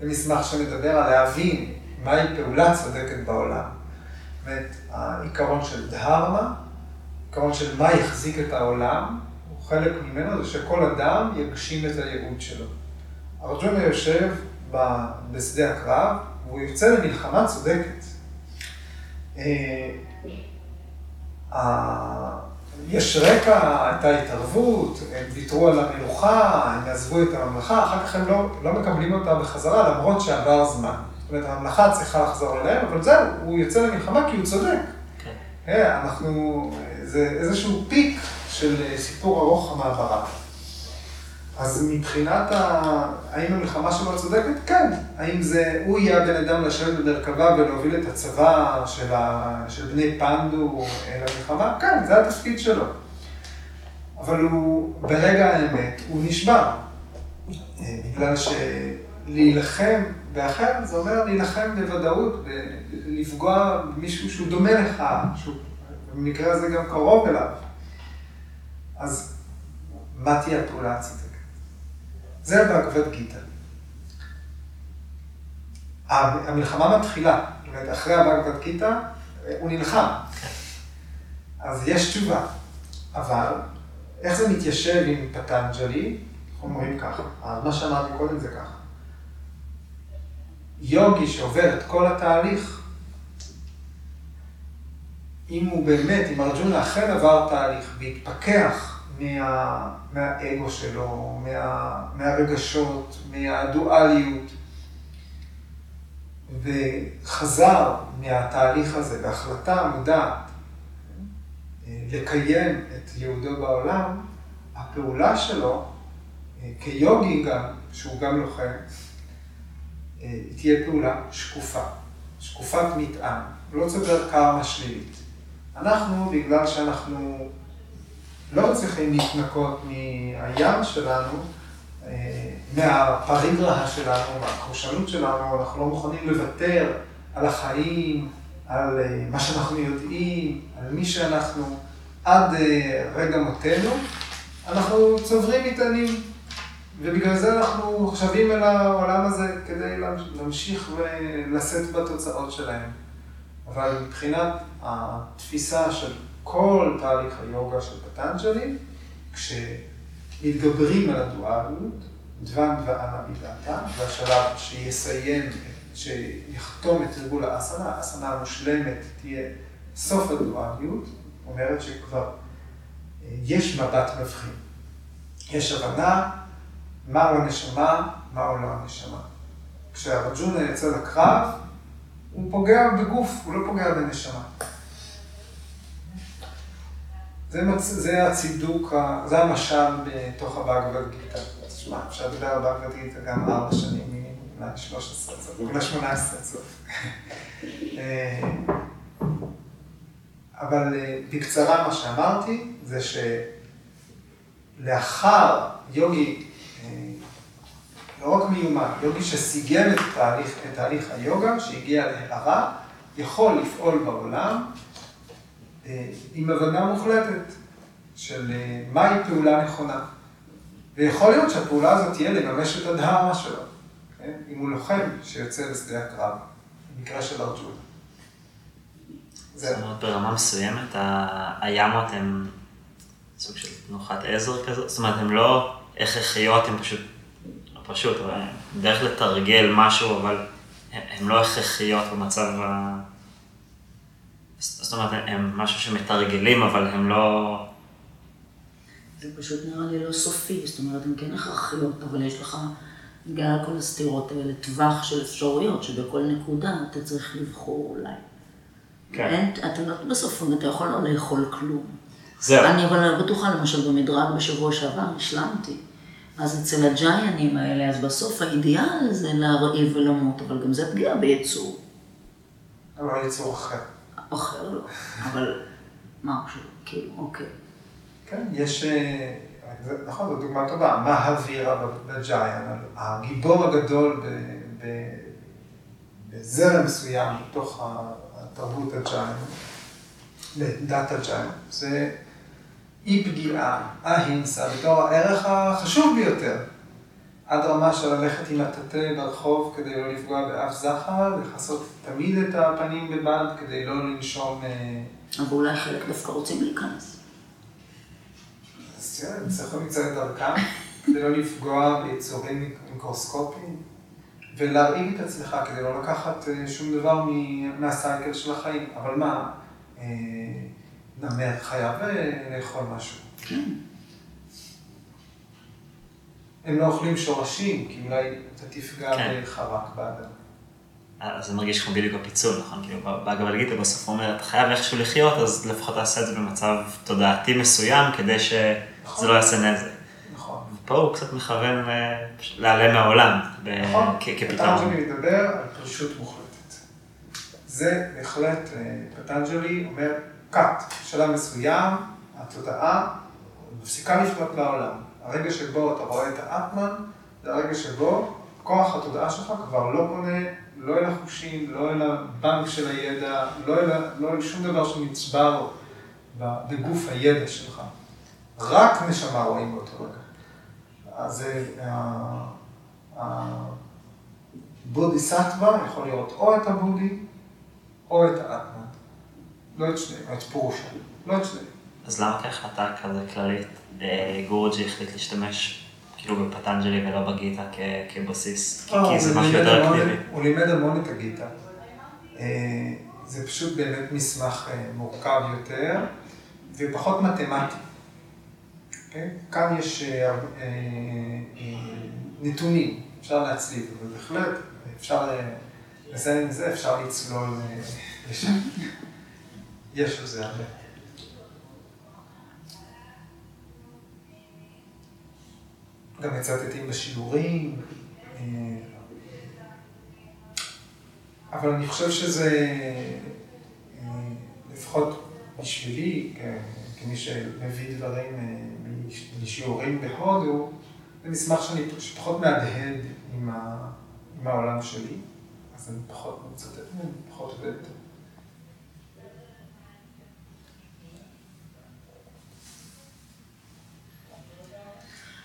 זה מסמך שמדבר על להבין מהי פעולה צודקת בעולם. זאת אומרת, העיקרון של דהרמה, עיקרון של מה יחזיק את העולם, חלק ממנו זה שכל אדם יגשים את הייעוד שלו. ארג'ונה יושב בשדה הקרב, והוא יוצא למלחמה צודקת. אה, יש רקע, הייתה התערבות, הם ויתרו על המלוכה, הם עזבו את הממלכה, אחר כך הם לא, לא מקבלים אותה בחזרה, למרות שעבר זמן. זאת אומרת, הממלכה צריכה לחזור אליהם, אבל זהו, הוא יוצא למלחמה כי הוא צודק. כן. אה, אנחנו, זה איזשהו פיק של סיפור ארוך המעברה. אז מבחינת ה... האם המלחמה שלו צודקת? כן. האם זה, הוא יהיה הבן אדם לשבת במרכבה ולהוביל את הצבא של, ה... של בני פנדו אל המלחמה? כן, זה התפקיד שלו. אבל הוא, ברגע האמת, הוא נשבר. אה, בגלל שלהילחם באחר, זה אומר להילחם בוודאות, לפגוע במישהו שהוא דומה לך, שהוא במקרה הזה גם קרוב אליו. אז מה תהיה הפעולה הצודקת? זה באגבד גיתא. המלחמה מתחילה, זאת אומרת, אחרי הבאגבד גיתא, הוא נלחם. אז יש תשובה. אבל, איך זה מתיישב עם פטנג'לי? אומרים ככה, מה שאמרתי קודם זה ככה. יוגי שעובר את כל התהליך, אם הוא באמת, אם ארג'ונה אכן עבר תהליך והתפכח מה, מהאגו שלו, מה, מהרגשות, מהדואליות, וחזר מהתהליך הזה בהחלטה מודעת לקיים את יהודו בעולם, הפעולה שלו, כיוגי גם, שהוא גם לוחם, תהיה פעולה שקופה, שקופת מטען, לא צובר קרמה שלילית. אנחנו, בגלל שאנחנו לא צריכים להתנקות מהים שלנו, אה, מהפריגרה שלנו, מהכושלות שלנו, אנחנו לא מוכנים לוותר על החיים, על אה, מה שאנחנו יודעים, על מי שאנחנו, עד אה, רגע מותנו, אנחנו צוברים מטענים. ובגלל זה אנחנו חשבים אל העולם הזה כדי להמשיך ולשאת בתוצאות שלהם. אבל מבחינת התפיסה של כל תהליך היוגה של פטנג'לי, כשמתגברים על הדואליות, דבן ואנה מידעתה, והשלב שיסיים, שיחתום את תרגול האסנה, האסנה המושלמת תהיה סוף הדואליות, אומרת שכבר אה, יש מבט מבחין. יש הבנה מהו הנשמה, מהו לא הנשמה. כשארג'ונה יוצא לקרב, הוא פוגע בגוף, הוא לא פוגע בנשמה. זה, מצ... זה הצידוק, זה המשל בתוך הבאגבד גיטה. תשמע, אפשר לדבר על באגבד גיטה גם ארבע שנים, אולי 13 סוף, אולי 18 סוף. אה, אבל אה, בקצרה מה שאמרתי, זה שלאחר יוגי, אה, לא רק מיומן, יוגי שסיגל את תהליך, את תהליך היוגה, שהגיע להערה, יכול לפעול בעולם עם הבנה מוחלטת של אה, מהי פעולה נכונה. ויכול להיות שהפעולה הזאת תהיה לממש את הדהמה שלו, כן? אם הוא לוחם שיוצא לשדה הקרב, במקרה של ארג'ון.
זאת אומרת, ברמה מסוימת, הימות הם סוג של תנוחת עזר כזאת, זאת אומרת, הם לא הכרחיות, הם פשוט פשוט, אבל דרך לתרגל משהו, אבל הן לא הכרחיות במצב ה... זאת אומרת, הם משהו שמתרגלים, אבל הם לא...
זה פשוט נראה לי לא סופי, זאת אומרת, הן כן הכרחיות, אבל יש לך, בגלל כל הסתירות האלה, טווח של אפשרויות, שבכל נקודה אתה צריך לבחור אולי.
כן.
אין, אתה לא, בסוף אתה יכול לא לאכול כלום.
זהו.
אני אבל לא בטוחה, למשל במדרג בשבוע שעבר, השלמתי. אז אצל הג'יינים האלה, אז בסוף האידיאל זה להרעיב ולמות, אבל גם זה פגיעה ביצור.
אבל יצור אחר.
אחר לא, אבל משהו, כאילו, אוקיי.
כן, יש, אה, נכון, זו דוגמה טובה, מהאווירה בג'יין, הגיבור הגדול בזרם מסוים בתוך התרבות הג'יין, בדת הג'יין, זה אי פגיעה, ההינסה, בתור הערך החשוב ביותר. עד רמה של ללכת עם הטאטא ברחוב כדי לא לפגוע באף זכר, לכסות תמיד את הפנים בבד כדי לא לנשום אה,
אבל אולי חלק דווקא רוצים להיכנס.
אז תראה, הם צריכים למצוא את דרכם כדי לא לפגוע ביצורים מיקרוסקופיים ולהרעיב את עצמך כדי לא לקחת אה, שום דבר מהסייקל של החיים. אבל מה, אה, נמר חייב לאכול משהו.
כן.
הם לא אוכלים שורשים, כי אולי אתה תפגע
כן.
בחרק באדם.
אז זה מרגיש כמו בדיוק הפיצול, נכון? כאילו, באגב גיטה בסוף אומר, אתה חייב איכשהו לחיות, אז לפחות תעשה את זה במצב תודעתי מסוים, כדי שזה
נכון.
לא יעשה נזק.
נכון.
פה הוא קצת מכוון אה, להיעלם מהעולם,
נכון,
כפתרון.
פטנג'לי מדבר על פרישות מוחלטת. זה בהחלט, אה, פטנג'לי אומר, cut, בשלב מסוים, התודעה מפסיקה לפנות לעולם. הרגע שבו אתה רואה את האטמן, זה הרגע שבו כוח התודעה שלך כבר לא פונה, לא אל החושים, לא אל הבנק של הידע, לא אל, לא אל שום דבר שנצבר בגוף הידע שלך. רק נשמה רואים באותו רגע. אז אה, הבודיסטווה יכול לראות או את הבודי או את האטמן. לא את שניהם, את פורושה. לא את שניהם.
אז למה כהחלטה כזה כללית, גורג'י החליט להשתמש כאילו בפטנג'לי ולא בגיטה כ- כבסיס? כי-
אה,
כי זה משהו יותר אקטיבי.
הוא לימד המון את הגיטה. אה, זה פשוט באמת מסמך אה, מורכב יותר ופחות מתמטי. אוקיי? כאן יש נתונים, אפשר להצליב, אבל בהחלט אפשר לסיים עם זה, אפשר לצלול לשם. יש על זה הרבה. גם מצטטים בשיעורים. אה, אבל אני חושב שזה, אה, לפחות בשבילי, כמי שמביא דברים אה, מש- משיעורים בהודו, זה מסמך שאני שפחות מהדהד עם העולם שלי, אז אני פחות מצטט ממנו, פחות עובד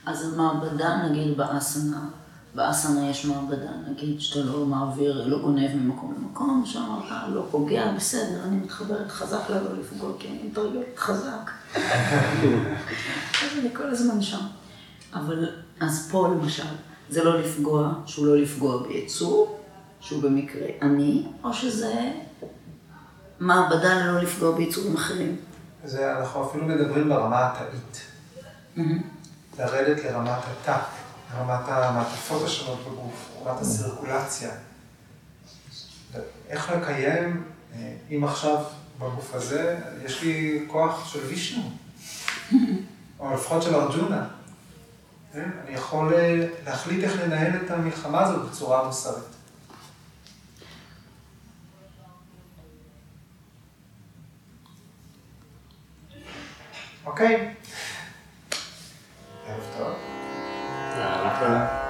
אז המעבדה, נגיד באסנה, באסנה יש מעבדה, נגיד שאתה לא מעביר, לא גונב ממקום למקום, שאמרת, לא פוגע, בסדר, אני מתחברת חזק לה לא לפגוע, כי אני מתרגלת חזק. אז אני כל הזמן שם. אבל, אז פה למשל, זה לא לפגוע, שהוא לא לפגוע ביצור, שהוא במקרה עני, או שזה מעבדה לא לפגוע ביצורים אחרים.
זה, אנחנו אפילו מדברים ברמה התאית. לרדת לרמת התא, לרמת המעטפות השונות בגוף, רמת הסירקולציה. איך לקיים, אה, אם עכשיו בגוף הזה, יש לי כוח של וישנו, או לפחות של ארג'ונה. כן? אני יכול אה, להחליט איך לנהל את המלחמה הזאת בצורה מוסרית. אוקיי? after. Yeah, like